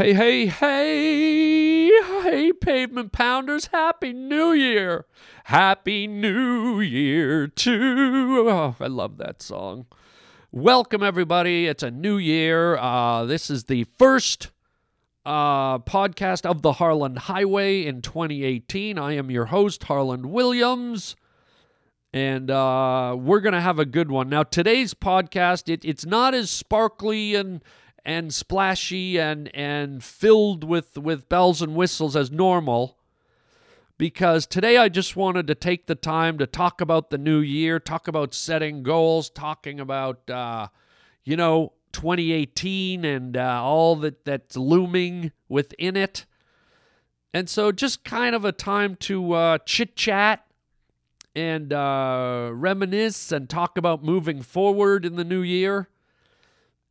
Hey, hey, hey, hey, pavement pounders, Happy New Year! Happy New Year to. Oh, I love that song. Welcome, everybody. It's a new year. Uh, this is the first uh, podcast of the Harland Highway in 2018. I am your host, Harland Williams, and uh, we're going to have a good one. Now, today's podcast, it, it's not as sparkly and and splashy and and filled with with bells and whistles as normal. Because today I just wanted to take the time to talk about the new year, talk about setting goals, talking about uh, you know 2018 and uh, all that that's looming within it, and so just kind of a time to uh, chit chat and uh, reminisce and talk about moving forward in the new year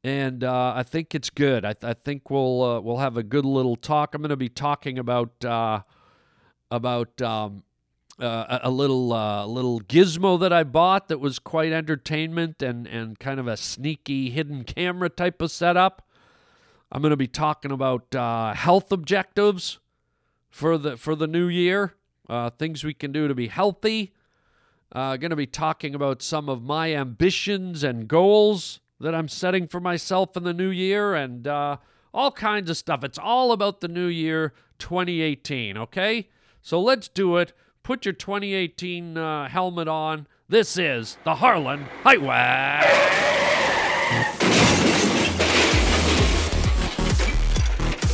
and uh, I think it's good. I, th- I think we'll uh, we'll have a good little talk. I'm going to be talking about uh, about um, uh, a little uh, little gizmo that I bought that was quite entertainment and and kind of a sneaky hidden camera type of setup. I'm going to be talking about uh, health objectives for the for the new year, things we can do to be healthy. going to be talking about some of my ambitions and goals that I'm setting for myself in the new year and uh, all kinds of stuff. It's all about the new year 2018, okay? So let's do it. Put your 2018 uh, helmet on. This is the Harland Highway.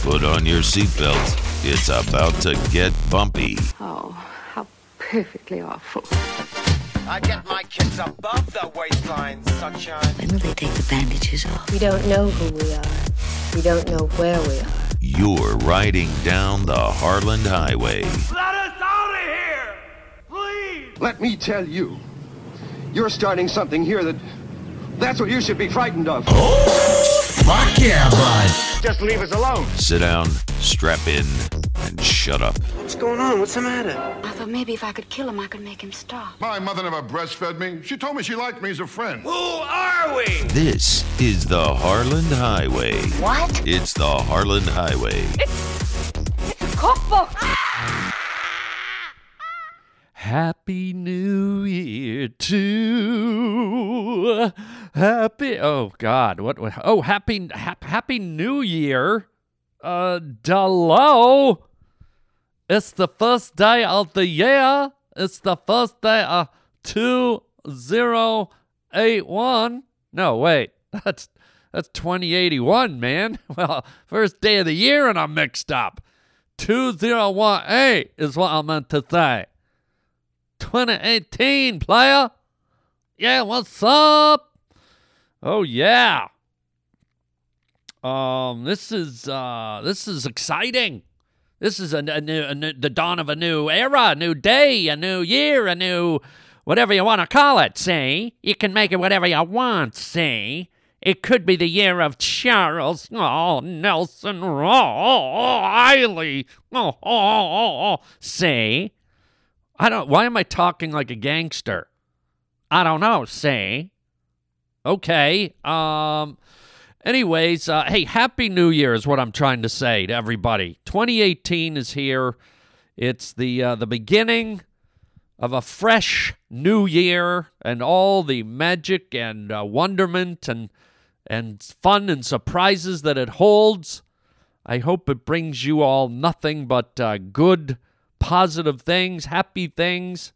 Put on your seatbelts. It's about to get bumpy. Oh, how perfectly awful. I get my kids above the waistline, sunshine. When will they take the bandages off? We don't know who we are. We don't know where we are. You're riding down the Harland Highway. Let us out of here! Please! Let me tell you, you're starting something here that. That's what you should be frightened of. Oh, Fuck yeah, bud. Just leave us alone. Sit down, strap in, and shut up. What's going on? What's the matter? I thought maybe if I could kill him, I could make him stop. My mother never breastfed me. She told me she liked me as a friend. Who are we? This is the Harland Highway. What? It's the Harland Highway. It's it's a cookbook! Happy New Year to Happy Oh God, what, what Oh, happy hap, Happy New Year. Uh hello. It's the first day of the year. It's the first day of 2081. No, wait. That's that's 2081, man. Well, first day of the year and I'm mixed up. 2018 is what I meant to say. 2018, player. Yeah, what's up? Oh yeah. Um, this is uh, this is exciting. This is a, a new, a new, the dawn of a new era, a new day, a new year, a new whatever you want to call it. See, you can make it whatever you want. See, it could be the year of Charles oh, Nelson Reilly. Oh, oh, oh, oh. See, I don't. Why am I talking like a gangster? I don't know. See, okay. Um. Anyways, uh, hey, Happy New Year is what I'm trying to say to everybody. 2018 is here. It's the uh, the beginning of a fresh new year, and all the magic and uh, wonderment and and fun and surprises that it holds. I hope it brings you all nothing but uh, good, positive things, happy things,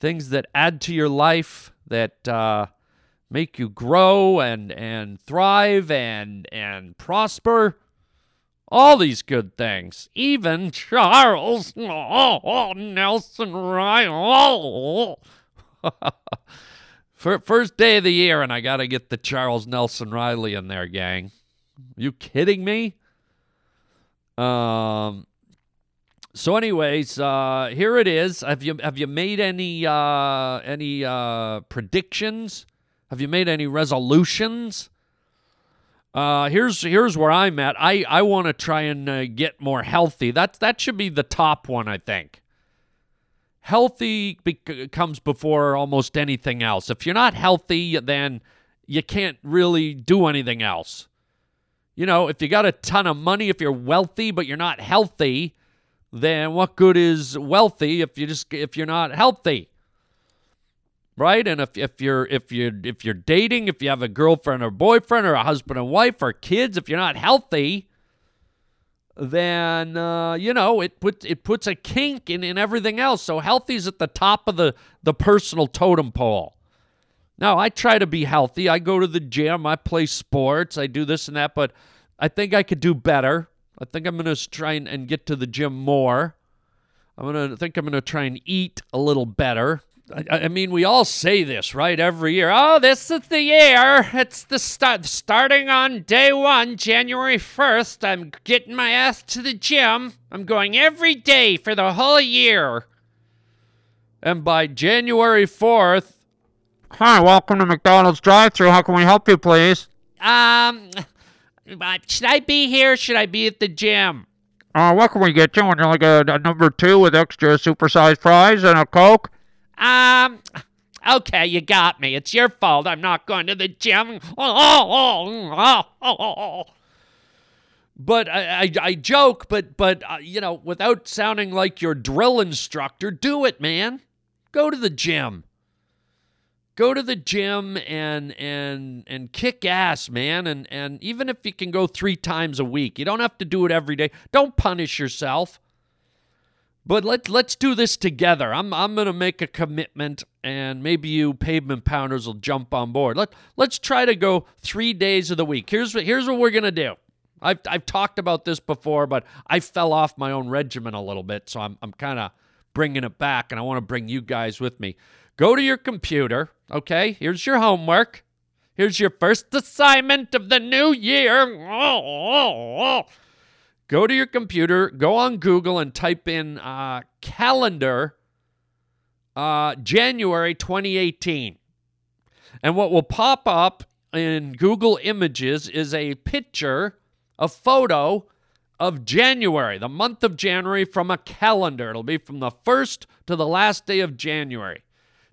things that add to your life that. Uh, make you grow and and thrive and and prosper. All these good things. Even charles oh, nelson reilly. First day of the year and i gotta get the charles nelson reilly in there gang. You kidding me? Um so anyways uh here it is. Have you have you made any uh any uh predictions have you made any resolutions? Uh, here's here's where I'm at. I, I want to try and uh, get more healthy. That that should be the top one, I think. Healthy be- comes before almost anything else. If you're not healthy, then you can't really do anything else. You know, if you got a ton of money, if you're wealthy but you're not healthy, then what good is wealthy if you just if you're not healthy? Right? And if, if you're if you're if you're dating, if you have a girlfriend or boyfriend or a husband and wife or kids, if you're not healthy, then uh, you know it puts it puts a kink in, in everything else. So healthy's at the top of the the personal totem pole. Now I try to be healthy. I go to the gym. I play sports. I do this and that. But I think I could do better. I think I'm gonna try and, and get to the gym more. I'm gonna think I'm gonna try and eat a little better. I, I mean, we all say this, right? Every year. Oh, this is the year. It's the start. Starting on day one, January 1st, I'm getting my ass to the gym. I'm going every day for the whole year. And by January 4th, Hi, welcome to McDonald's drive-thru. How can we help you, please? um, uh, should I be here? Should I be at the gym? Uh, what can we get you? Would you like a, a number two with extra supersized fries and a Coke? Um, okay, you got me. It's your fault. I'm not going to the gym. Oh, oh, oh, But I, I, I joke, but but uh, you know, without sounding like your drill instructor, do it, man. Go to the gym. Go to the gym and and and kick ass, man. And and even if you can go three times a week, you don't have to do it every day. Don't punish yourself. But let let's do this together. I'm I'm gonna make a commitment, and maybe you pavement pounders will jump on board. Let let's try to go three days of the week. Here's what here's what we're gonna do. I've I've talked about this before, but I fell off my own regimen a little bit, so I'm I'm kind of bringing it back, and I want to bring you guys with me. Go to your computer. Okay, here's your homework. Here's your first assignment of the new year. Go to your computer, go on Google, and type in uh, calendar uh, January 2018. And what will pop up in Google Images is a picture, a photo of January, the month of January from a calendar. It'll be from the first to the last day of January.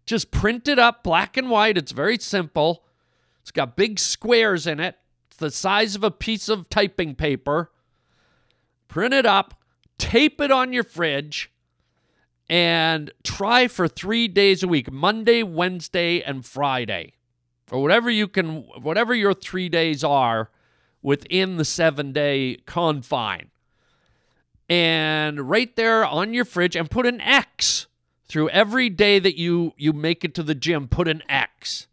Just print it up black and white. It's very simple. It's got big squares in it. It's the size of a piece of typing paper. Print it up, tape it on your fridge, and try for three days a week Monday, Wednesday, and Friday. Or whatever you can, whatever your three days are within the seven day confine. And right there on your fridge, and put an X through every day that you you make it to the gym put an x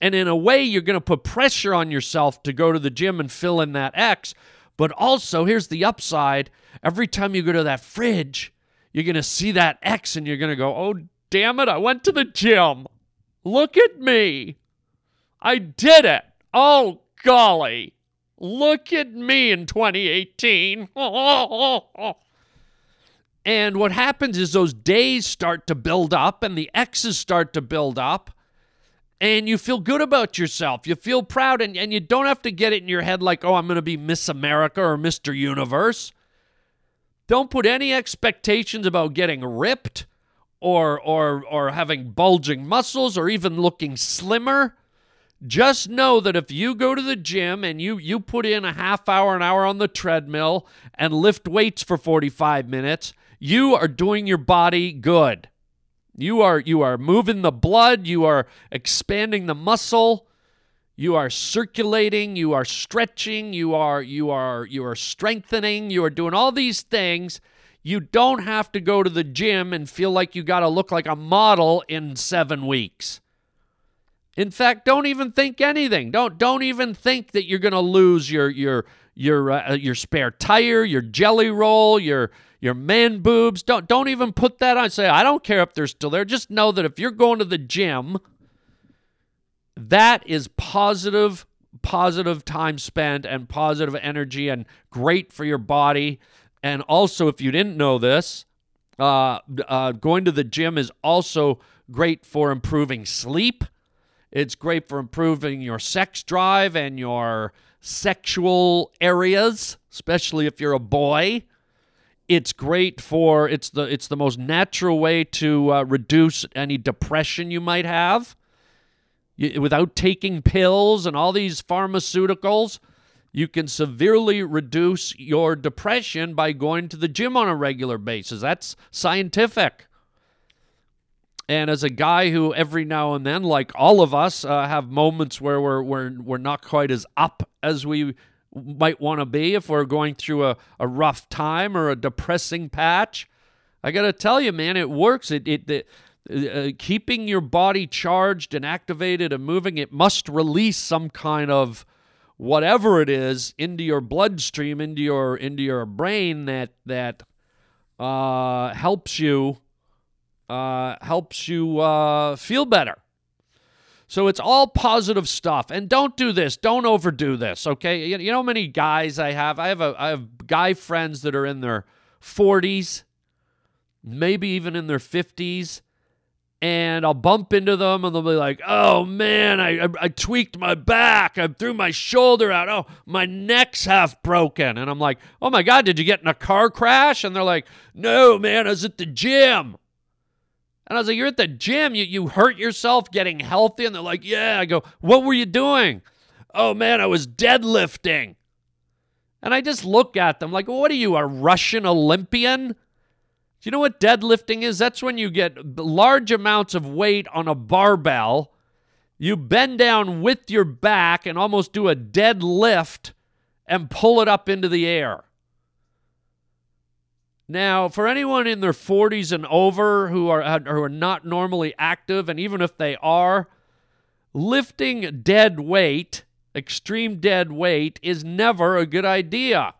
and in a way you're going to put pressure on yourself to go to the gym and fill in that x but also here's the upside. Every time you go to that fridge you're going to see that x and you're going to go oh damn it i went to the gym. Look at me. I did it. Oh golly. Look at me in 2018 And what happens is those days start to build up and the X's start to build up. And you feel good about yourself. You feel proud, and, and you don't have to get it in your head like, oh, I'm going to be Miss America or Mr. Universe. Don't put any expectations about getting ripped or, or, or having bulging muscles or even looking slimmer. Just know that if you go to the gym and you, you put in a half hour, an hour on the treadmill and lift weights for 45 minutes, you are doing your body good. You are you are moving the blood, you are expanding the muscle, you are circulating, you are stretching, you are you are you are strengthening, you are doing all these things. You don't have to go to the gym and feel like you got to look like a model in 7 weeks. In fact, don't even think anything. Don't don't even think that you're going to lose your your your uh, your spare tire, your jelly roll, your your man boobs. Don't don't even put that on. Say I don't care if they're still there. Just know that if you're going to the gym, that is positive positive time spent and positive energy and great for your body. And also, if you didn't know this, uh, uh, going to the gym is also great for improving sleep. It's great for improving your sex drive and your sexual areas, especially if you're a boy. It's great for it's the it's the most natural way to uh, reduce any depression you might have you, without taking pills and all these pharmaceuticals. you can severely reduce your depression by going to the gym on a regular basis. That's scientific. And as a guy who every now and then, like all of us, uh, have moments where we're, we're, we're not quite as up as we might want to be if we're going through a, a rough time or a depressing patch. I got to tell you, man, it works. It, it, it uh, keeping your body charged and activated and moving, it must release some kind of whatever it is into your bloodstream, into your into your brain that that uh, helps you uh, helps you uh, feel better. So it's all positive stuff. And don't do this. Don't overdo this. Okay. You, know how many guys I have? I have a I have guy friends that are in their 40s, maybe even in their 50s and I'll bump into them and they'll be like, oh man, I, I, I, tweaked my back. I threw my shoulder out. Oh, my neck's half broken. And I'm like, oh my God, did you get in a car crash? And they're like, no, man, I was at the gym. And I was like, you're at the gym. You, you hurt yourself getting healthy? And they're like, yeah. I go, what were you doing? Oh man, I was deadlifting. And I just look at them like, what are you, a Russian Olympian? Do you know what deadlifting is? That's when you get large amounts of weight on a barbell. You bend down with your back and almost do a deadlift and pull it up into the air. Now, for anyone in their 40s and over who are, who are not normally active, and even if they are, lifting dead weight, extreme dead weight, is never a good idea.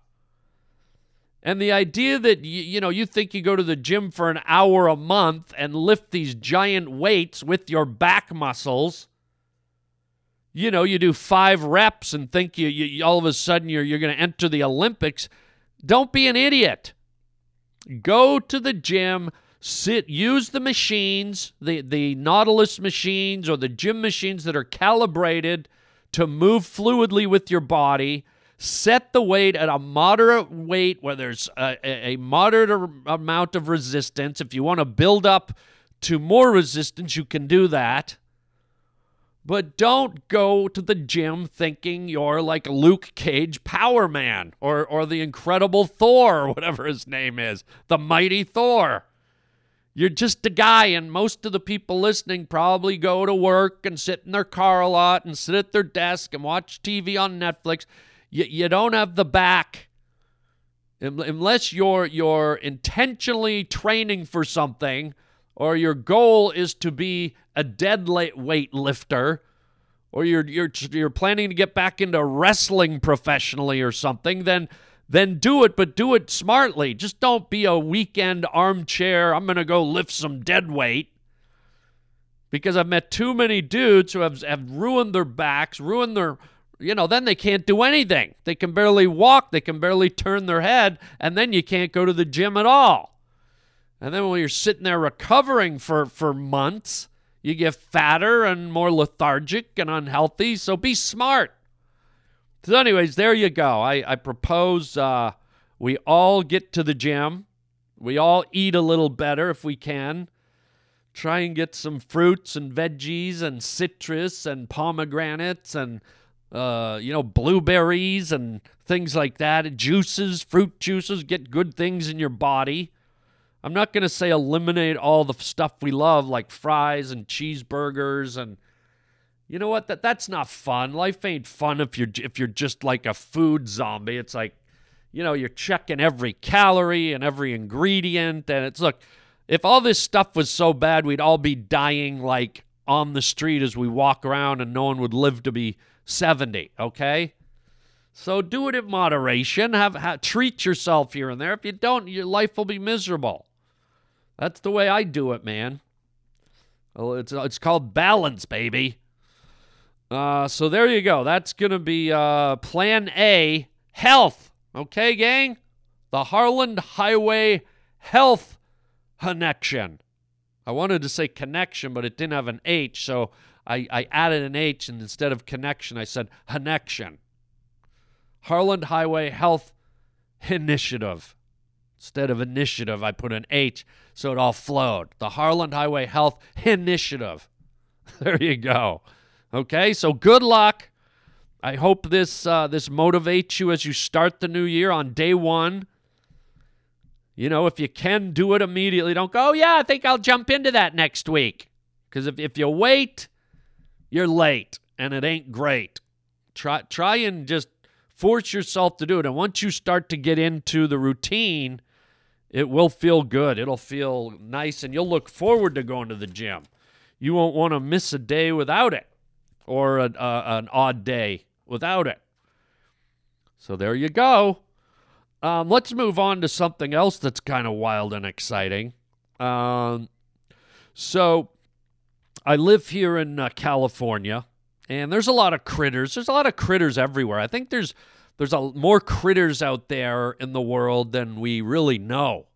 And the idea that you, you know you think you go to the gym for an hour a month and lift these giant weights with your back muscles, you know, you do five reps and think you, you all of a sudden you're you're going to enter the Olympics. Don't be an idiot. Go to the gym, sit, use the machines, the the Nautilus machines or the gym machines that are calibrated to move fluidly with your body set the weight at a moderate weight where there's a, a, moderate amount of resistance. If you want to build up to more resistance, you can do that. But don't go to the gym thinking you're like Luke Cage Power Man or, or the Incredible Thor or whatever his name is, the Mighty Thor. You're just a guy, and most of the people listening probably go to work and sit in their car a lot and sit at their desk and watch TV on Netflix you, you don't have the back um, unless you're you're intentionally training for something or your goal is to be a dead weight lifter or you're you're you're planning to get back into wrestling professionally or something then then do it but do it smartly just don't be a weekend armchair i'm going to go lift some dead weight because i've met too many dudes who have have ruined their backs ruined their you know, then they can't do anything. They can barely walk, they can barely turn their head, and then you can't go to the gym at all. And then when you're sitting there recovering for, for months, you get fatter and more lethargic and unhealthy. So be smart. So, anyways, there you go. I, I propose uh, we all get to the gym. We all eat a little better if we can. Try and get some fruits and veggies and citrus and pomegranates and uh, you know, blueberries and things like that, juices, fruit juices, get good things in your body. I'm not going to say eliminate all the stuff we love like fries and cheeseburgers and you know what that that's not fun. Life ain't fun if you're if you're just like a food zombie. It's like you know, you're checking every calorie and every ingredient and it's look, if all this stuff was so bad, we'd all be dying like on the street as we walk around and no one would live to be 70, okay? So do it in moderation. Have, have, treat yourself here and there. If you don't, your life will be miserable. That's the way I do it, man. Well, it's it's called balance, baby. Uh, so there you go. That's gonna be uh, Plan A, health. Okay, gang. The Harland Highway Health Connection. I wanted to say connection, but it didn't have an H, so I, I added an H, and instead of connection, I said connection. Harland Highway Health Initiative. Instead of initiative, I put an H so it all flowed. The Harland Highway Health Initiative. There you go. Okay, so good luck. I hope this uh, this motivates you as you start the new year on day one. You know, if you can do it immediately, don't go, oh, yeah, I think I'll jump into that next week. Because if, if you wait, you're late and it ain't great. Try, try and just force yourself to do it. And once you start to get into the routine, it will feel good. It'll feel nice and you'll look forward to going to the gym. You won't want to miss a day without it or a, a, an odd day without it. So there you go. Um, let's move on to something else that's kind of wild and exciting. Um, so, I live here in uh, California, and there's a lot of critters. There's a lot of critters everywhere. I think there's there's a, more critters out there in the world than we really know.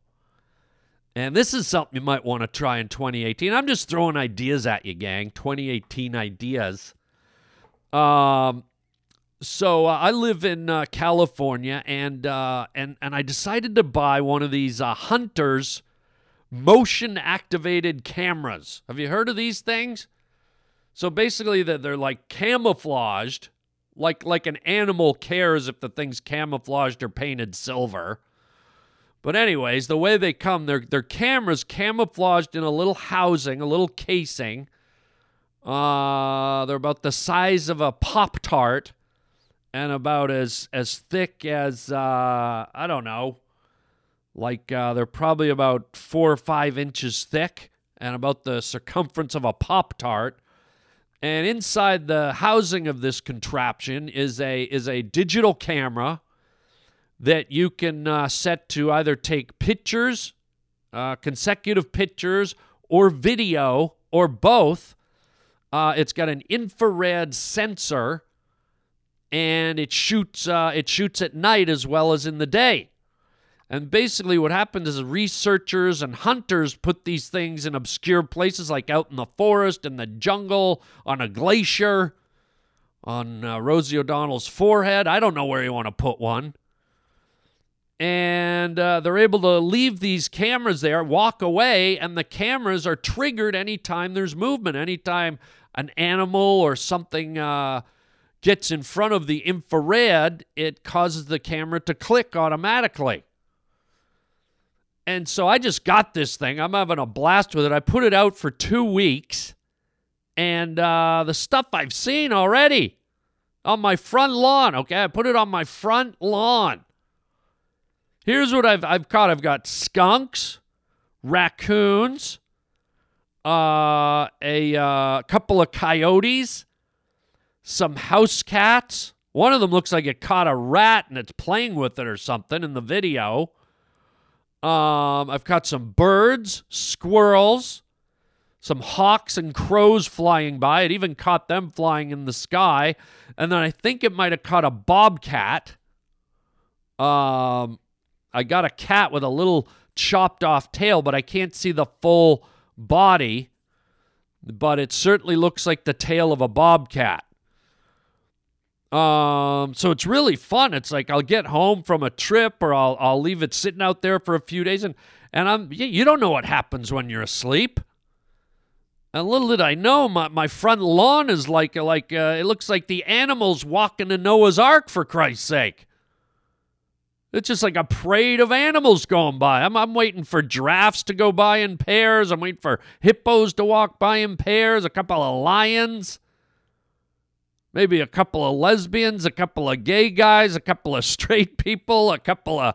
And this is something you might want to try in 2018. I'm just throwing ideas at you, gang. 2018 ideas. Um, so uh, I live in uh, California, and uh, and and I decided to buy one of these uh, Hunters motion activated cameras. Have you heard of these things? So basically, they're, they're like camouflaged, like like an animal cares if the thing's camouflaged or painted silver. But anyways, the way they come, they're they're cameras camouflaged in a little housing, a little casing. Uh, they're about the size of a pop tart and about as as thick as uh, I don't know, like uh, they're probably about four or five inches thick, and about the circumference of a pop tart. And inside the housing of this contraption is a is a digital camera that you can uh, set to either take pictures, uh, consecutive pictures, or video, or both. Uh, it's got an infrared sensor and it shoots uh, it shoots at night as well as in the day. And basically, what happens is researchers and hunters put these things in obscure places, like out in the forest, in the jungle, on a glacier, on uh, Rosie O'Donnell's forehead. I don't know where you want to put one. And uh, they're able to leave these cameras there, walk away, and the cameras are triggered anytime there's movement, anytime an animal or something uh, gets in front of the infrared, it causes the camera to click automatically. And so I just got this thing. I'm having a blast with it. I put it out for two weeks, and uh, the stuff I've seen already on my front lawn. Okay, I put it on my front lawn. Here's what I've I've caught. I've got skunks, raccoons, uh, a uh, couple of coyotes, some house cats. One of them looks like it caught a rat and it's playing with it or something in the video. Um, I've got some birds, squirrels, some hawks and crows flying by. It even caught them flying in the sky. And then I think it might have caught a bobcat. Um, I got a cat with a little chopped off tail, but I can't see the full body. But it certainly looks like the tail of a bobcat. Um, so it's really fun. It's like I'll get home from a trip or I'll I'll leave it sitting out there for a few days and and I'm you don't know what happens when you're asleep. And little did I know, my, my front lawn is like like uh, it looks like the animals walking to Noah's Ark for Christ's sake. It's just like a parade of animals going by. I'm, I'm waiting for giraffes to go by in pairs. I'm waiting for hippos to walk by in pairs, a couple of lions maybe a couple of lesbians, a couple of gay guys, a couple of straight people, a couple of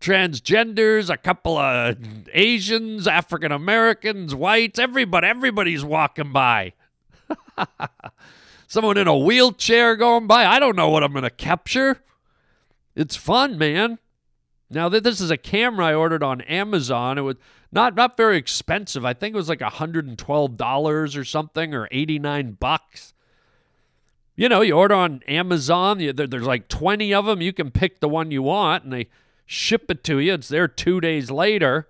transgenders, a couple of Asians, African Americans, whites, everybody, everybody's walking by. Someone in a wheelchair going by. I don't know what I'm going to capture. It's fun, man. Now that this is a camera I ordered on Amazon, it was not not very expensive. I think it was like $112 or something or 89 bucks you know, you order on Amazon, you, there, there's like 20 of them. You can pick the one you want and they ship it to you. It's there two days later.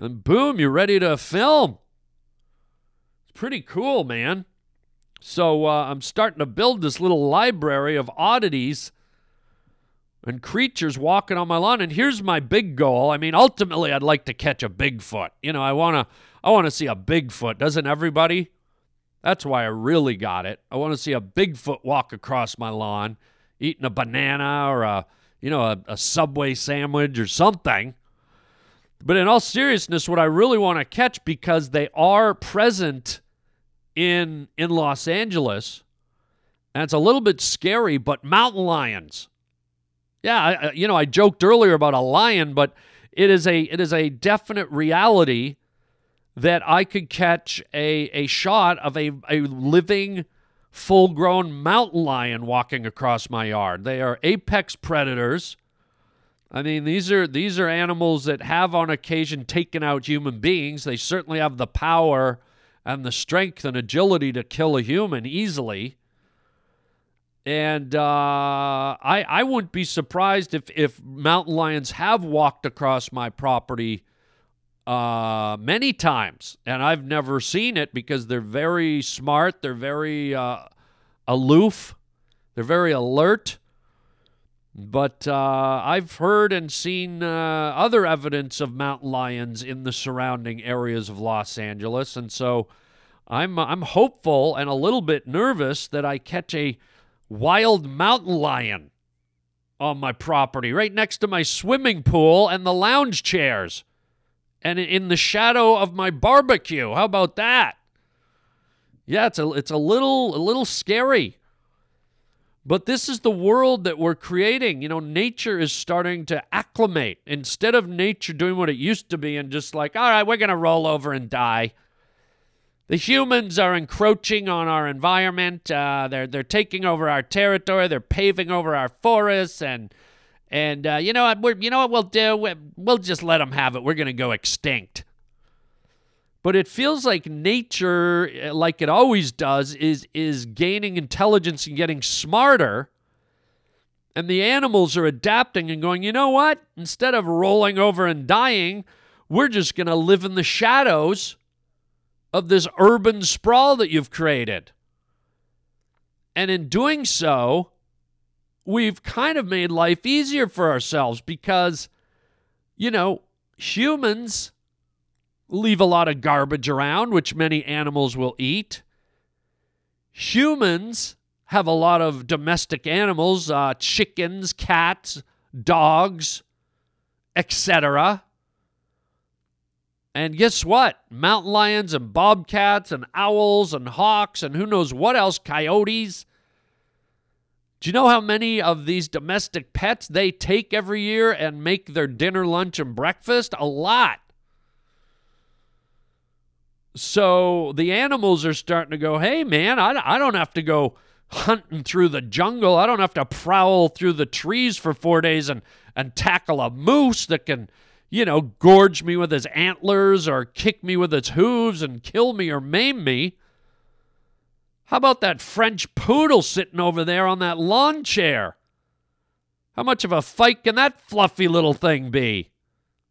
And boom, you're ready to film. It's pretty cool, man. So uh, I'm starting to build this little library of oddities and creatures walking on my lawn. And here's my big goal. I mean, ultimately, I'd like to catch a Bigfoot. You know, I wanna, I wanna see a Bigfoot. Doesn't everybody? That's why I really got it. I want to see a Bigfoot walk across my lawn, eating a banana or a, you know, a, a Subway sandwich or something. But in all seriousness, what I really want to catch because they are present in in Los Angeles, and it's a little bit scary, but mountain lions. Yeah, I, you know, I joked earlier about a lion, but it is a it is a definite reality that I could catch a a shot of a a living full grown mountain lion walking across my yard. They are apex predators. I mean, these are these are animals that have on occasion taken out human beings. They certainly have the power and the strength and agility to kill a human easily. And uh, I I wouldn't be surprised if if mountain lions have walked across my property uh, many times, and I've never seen it because they're very smart. They're very uh, aloof. They're very alert. But uh, I've heard and seen uh, other evidence of mountain lions in the surrounding areas of Los Angeles, and so I'm I'm hopeful and a little bit nervous that I catch a wild mountain lion on my property, right next to my swimming pool and the lounge chairs, and in the shadow of my barbecue. How about that? Yeah, it's a it's a little a little scary. But this is the world that we're creating. You know, nature is starting to acclimate. Instead of nature doing what it used to be and just like, all right, we're going to roll over and die. The humans are encroaching on our environment. Uh, they're they're taking over our territory. They're paving over our forests, and and uh, you know what? We're, you know what we'll do? We'll just let them have it. We're going to go extinct. But it feels like nature, like it always does, is is gaining intelligence and getting smarter. And the animals are adapting and going, you know what? Instead of rolling over and dying, we're just going to live in the shadows of this urban sprawl that you've created. And in doing so, we've kind of made life easier for ourselves because, you know, humans leave a lot of garbage around, which many animals will eat. Humans have a lot of domestic animals, uh, chickens, cats, dogs, etc. And guess what? Mountain lions and bobcats and owls and hawks and who knows what else, coyotes. Do you know how many of these domestic pets they take every year and make their dinner, lunch, and breakfast? A lot. So the animals are starting to go, hey, man, I, I don't have to go hunting through the jungle. I don't have to prowl through the trees for four days and, and tackle a moose that can you know, gorge me with his antlers or kick me with its hooves and kill me or maim me. How about that French poodle sitting over there on that lawn chair? How much of a fight can that fluffy little thing be?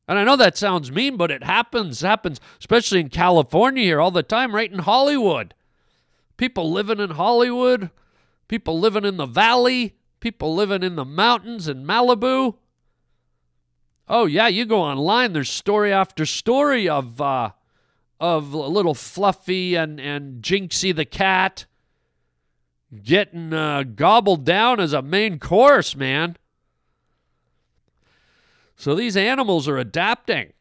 And I know that sounds mean, but it happens. Happens, especially in California here all the time, right in Hollywood. People living in Hollywood, people living in the valley, people living in the mountains in Malibu. Oh yeah, you go online. There's story after story of uh, of little Fluffy and and Jinxie the cat getting uh, gobbled down as a main course, man. So these animals are adapting.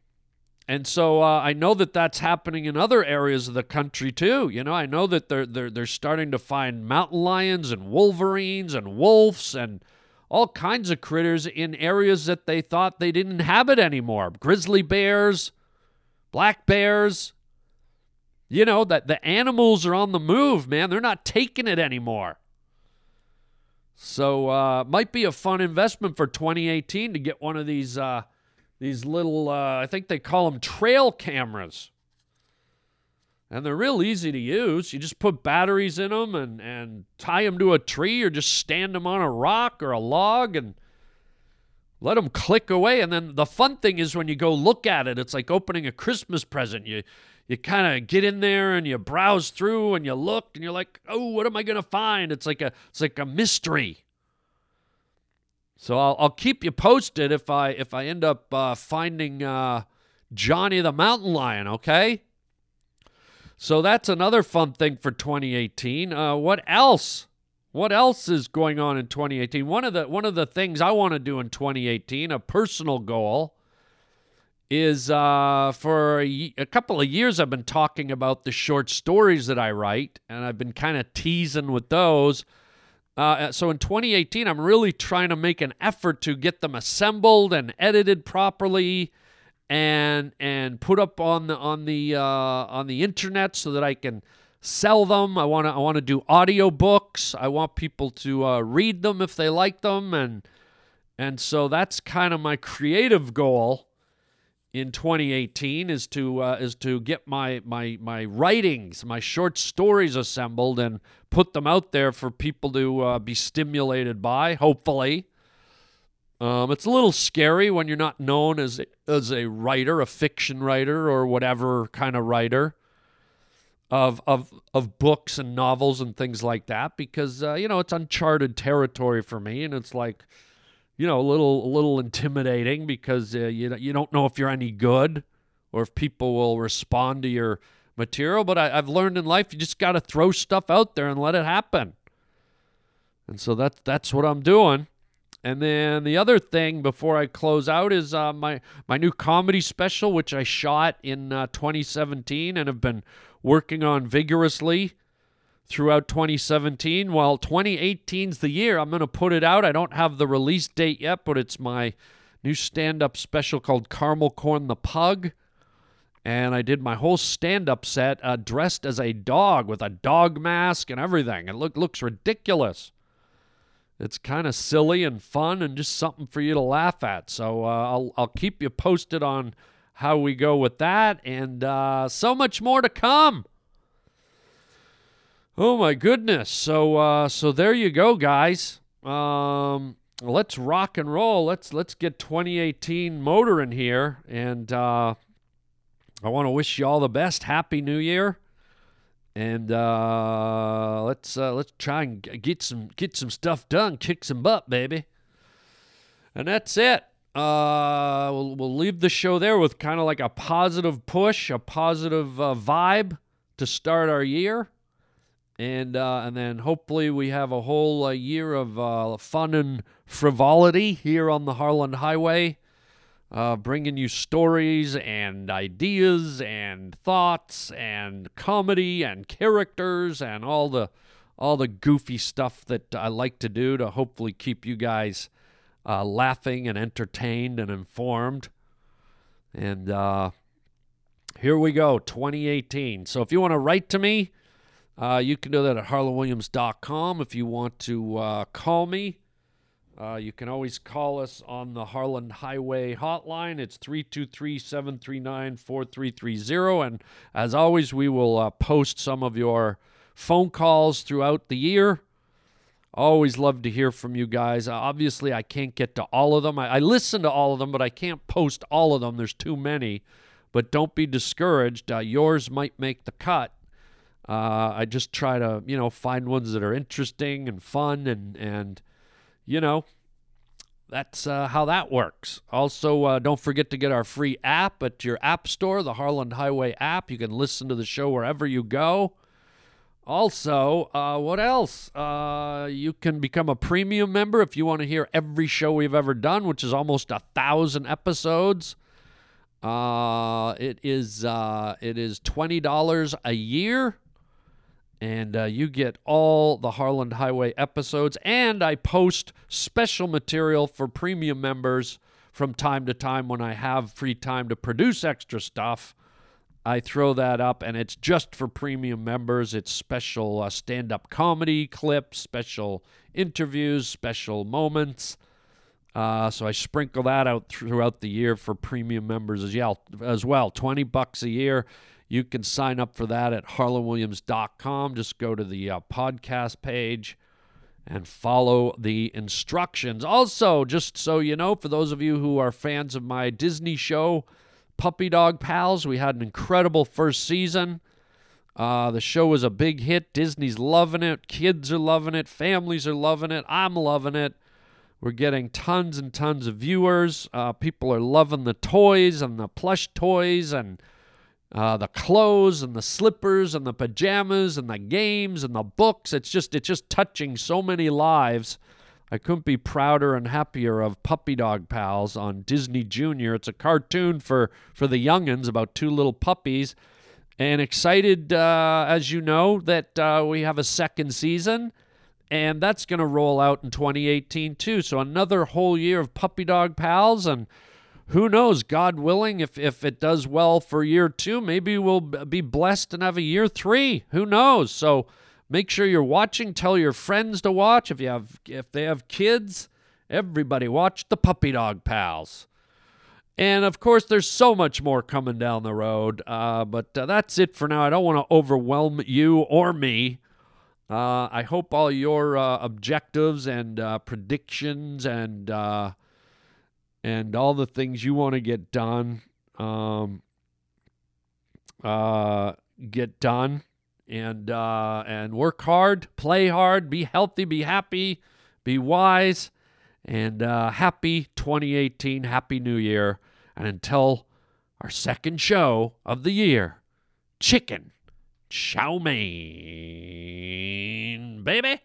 And so uh, I know that that's happening in other areas of the country too. You know, I know that they're they're they're starting to find mountain lions and wolverines and wolves and all kinds of critters in areas that they thought they didn't inhabit anymore. Grizzly bears, black bears. You know, that the animals are on the move, man. They're not taking it anymore. So uh might be a fun investment for 2018 to get one of these uh these little uh I think they call them trail cameras and they're real easy to use. You just put batteries in them and, and tie them to a tree or just stand them on a rock or a log and let them click away. And then the fun thing is when you go look at it, it's like opening a Christmas present. You you kind of get in there and you browse through and you look and you're like, oh, what am I gonna find? It's like a it's like a mystery. So I'll, I'll keep you posted if I if I end up uh, finding uh, Johnny the mountain lion. Okay. So that's another fun thing for 2018. Uh, what else? What else is going on in 2018? One of the one of the things I want to do in 2018, a personal goal, is uh, for a couple of years I've been talking about the short stories that I write, and I've been kind of teasing with those. Uh, so in 2018, I'm really trying to make an effort to get them assembled and edited properly, and and put up on the on the uh, on the internet so that I can sell them. I want to I want to do audio books. I want people to uh, read them if they like them, and and so that's kind of my creative goal in 2018 is to uh, is to get my my my writings, my short stories assembled and put them out there for people to uh, be stimulated by. Hopefully, um, it's a little scary when you're not known as as a writer, a fiction writer, or whatever kind of writer of of of books and novels and things like that, because uh, you know it's uncharted territory for me, and it's like you know, a little a little intimidating because uh, you you don't know if you're any good or if people will respond to your material. But I, I've learned in life you just got to throw stuff out there and let it happen. And so that's that's what I'm doing. And then the other thing before I close out is uh, my my new comedy special, which I shot in uh, 2017 and have been working on vigorously throughout 2017. While 2018's the year, I'm going to put it out. I don't have the release date yet, but it's my new stand up special called Caramel Corn the Pug. And I did my whole stand up set uh, dressed as a dog with a dog mask and everything. It look, looks ridiculous. It's kind of silly and fun and just something for you to laugh at. So uh, I'll, I'll keep you posted on how we go with that. And uh, so much more to come. Oh my goodness. So uh so there you go guys. Um let's rock and roll. Let's let's get 2018 motoring here and uh I want to wish you all the best. Happy New Year. And uh let's uh let's try and get some get some stuff done, kick some butt, baby. And that's it. Uh we'll, we'll leave the show there with kind of like a positive push, a positive uh, vibe to start our year and uh, and then hopefully we have a whole uh, year of uh, fun and frivolity here on the Harland Highway, uh, bringing you stories and ideas and thoughts and comedy and characters and all the all the goofy stuff that I like to do to hopefully keep you guys uh, laughing and entertained and informed. And uh, here we go, 2018. So if you want to write to me. Uh, you can do that at harlandwilliams.com. If you want to uh, call me, uh, you can always call us on the Harland Highway hotline. It's 323 739 4330. And as always, we will uh, post some of your phone calls throughout the year. Always love to hear from you guys. Uh, obviously, I can't get to all of them. I, I listen to all of them, but I can't post all of them. There's too many. But don't be discouraged. Uh, yours might make the cut. Uh, I just try to, you know, find ones that are interesting and fun, and and you know, that's uh, how that works. Also, uh, don't forget to get our free app at your app store, the Harland Highway app. You can listen to the show wherever you go. Also, uh, what else? Uh, you can become a premium member if you want to hear every show we've ever done, which is almost a thousand episodes. Uh, it is uh, it is twenty dollars a year and uh, you get all the Harland Highway episodes. And I post special material for premium members from time to time when I have free time to produce extra stuff. I throw that up, and it's just for premium members. It's special uh, stand up comedy clips, special interviews, special moments. Uh, so I sprinkle that out throughout the year for premium members as well. As well, twenty bucks a year. You can sign up for that at harlandwilliams.com. Just go to the uh, podcast page and follow the instructions. Also, just so you know, for those of you who are fans of my Disney show, Puppy Dog Pals, we had an incredible first season. Uh, the show was a big hit. Disney's loving it. Kids are loving it. Families are loving it. I'm loving it. We're getting tons and tons of viewers. Uh, people are loving the toys and the plush toys and uh, the clothes and the slippers and the pajamas and the games and the books. It's just it's just touching so many lives. I couldn't be prouder and happier of Puppy Dog Pals on Disney Junior. It's a cartoon for for the youngins about two little puppies, and excited uh, as you know that uh, we have a second season, and that's going to roll out in 2018 too. So another whole year of Puppy Dog Pals and who knows, God willing, if, if it does well for year two, maybe we'll be blessed and have a year three. Who knows? So make sure you're watching. Tell your friends to watch. If you have if they have kids, everybody watch the Puppy Dog Pals. And of course, there's so much more coming down the road. Uh, but uh, that's it for now. I don't want to overwhelm you or me. Uh, I hope all your uh, objectives and uh, predictions and uh, and all the things you want to get done um, uh, get done and uh, and work hard play hard be healthy be happy be wise and happy 2018 happy new year. And until our second show of the year chicken chow mein baby